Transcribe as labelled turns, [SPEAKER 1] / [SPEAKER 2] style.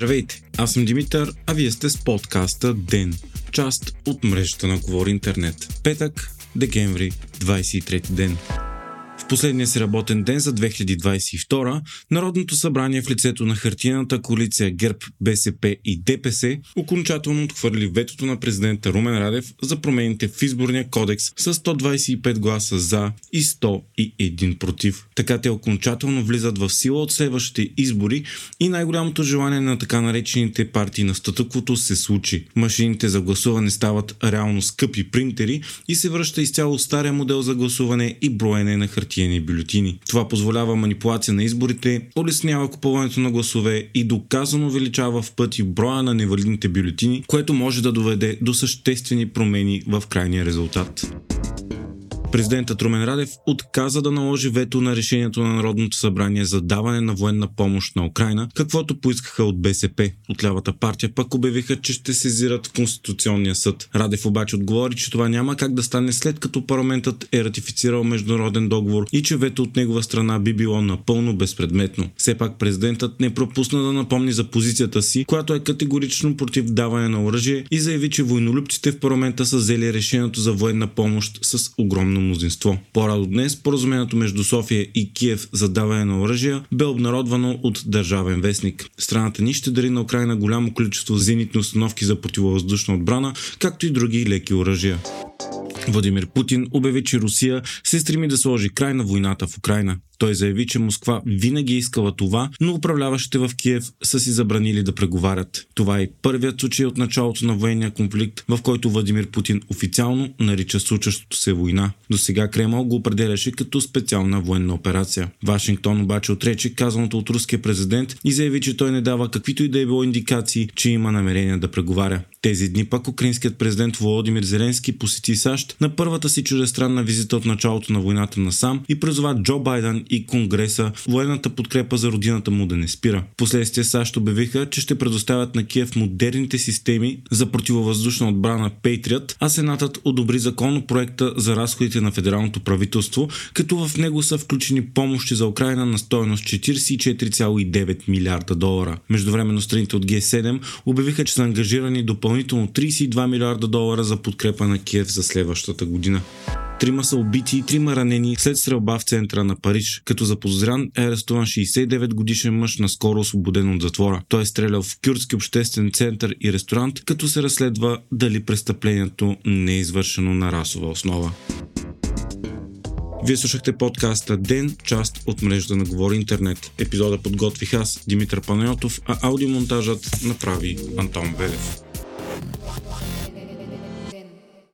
[SPEAKER 1] Здравейте, аз съм Димитър, а вие сте с подкаста ДЕН, част от мрежата на Говори Интернет. Петък, декември, 23 ден последния си работен ден за 2022, Народното събрание в лицето на хартияната коалиция ГЕРБ, БСП и ДПС окончателно отхвърли ветото на президента Румен Радев за промените в изборния кодекс с 125 гласа за и 101 против. Така те окончателно влизат в сила от следващите избори и най-голямото желание на така наречените партии на статъквото се случи. Машините за гласуване стават реално скъпи принтери и се връща изцяло стария модел за гласуване и броене на хартия хартиени бюлетини. Това позволява манипулация на изборите, улеснява купуването на гласове и доказано увеличава в пъти броя на невалидните бюлетини, което може да доведе до съществени промени в крайния резултат. Президентът Румен Радев отказа да наложи вето на решението на Народното събрание за даване на военна помощ на Украина, каквото поискаха от БСП. От лявата партия пък обявиха, че ще сезират Конституционния съд. Радев обаче отговори, че това няма как да стане след като парламентът е ратифицирал международен договор и че вето от негова страна би било напълно безпредметно. Все пак президентът не пропусна да напомни за позицията си, която е категорично против даване на оръжие и заяви, че войнолюбците в парламента са взели решението за военна помощ с огромно огромно мнозинство. По-радо днес поразумението между София и Киев за даване на оръжия бе обнародвано от Държавен вестник. Страната ни ще дари на Украина голямо количество зенитни установки за противовъздушна отбрана, както и други леки оръжия. Владимир Путин обяви, че Русия се стреми да сложи край на войната в Украина. Той заяви, че Москва винаги е искала това, но управляващите в Киев са си забранили да преговарят. Това е първият случай от началото на военния конфликт, в който Владимир Путин официално нарича случващото се война. До сега Кремъл го определяше като специална военна операция. Вашингтон обаче отрече казаното от руския президент и заяви, че той не дава каквито и да е било индикации, че има намерение да преговаря. Тези дни пак украинският президент Володимир Зеленски посети САЩ на първата си чуждестранна визита от началото на войната на сам и призова Джо Байден и Конгреса военната подкрепа за родината му да не спира. Последствие САЩ обявиха, че ще предоставят на Киев модерните системи за противовъздушна отбрана Patriot, а Сенатът одобри законно проекта за разходите на федералното правителство, като в него са включени помощи за Украина на стоеност 44,9 милиарда долара. Междувременно страните от Г7 обявиха, че са ангажирани допълнително 32 милиарда долара за подкрепа на Киев за следващата година. Трима са убити и трима ранени след стрелба в центъра на Париж, като заподозрян е арестуван 69 годишен мъж наскоро освободен от затвора. Той е стрелял в кюртски обществен център и ресторант, като се разследва дали престъплението не е извършено на расова основа. Вие слушахте подкаста Ден, част от мрежата на Говори Интернет. Епизода подготвих аз, Димитър Панайотов, а аудиомонтажът направи Антон Велев.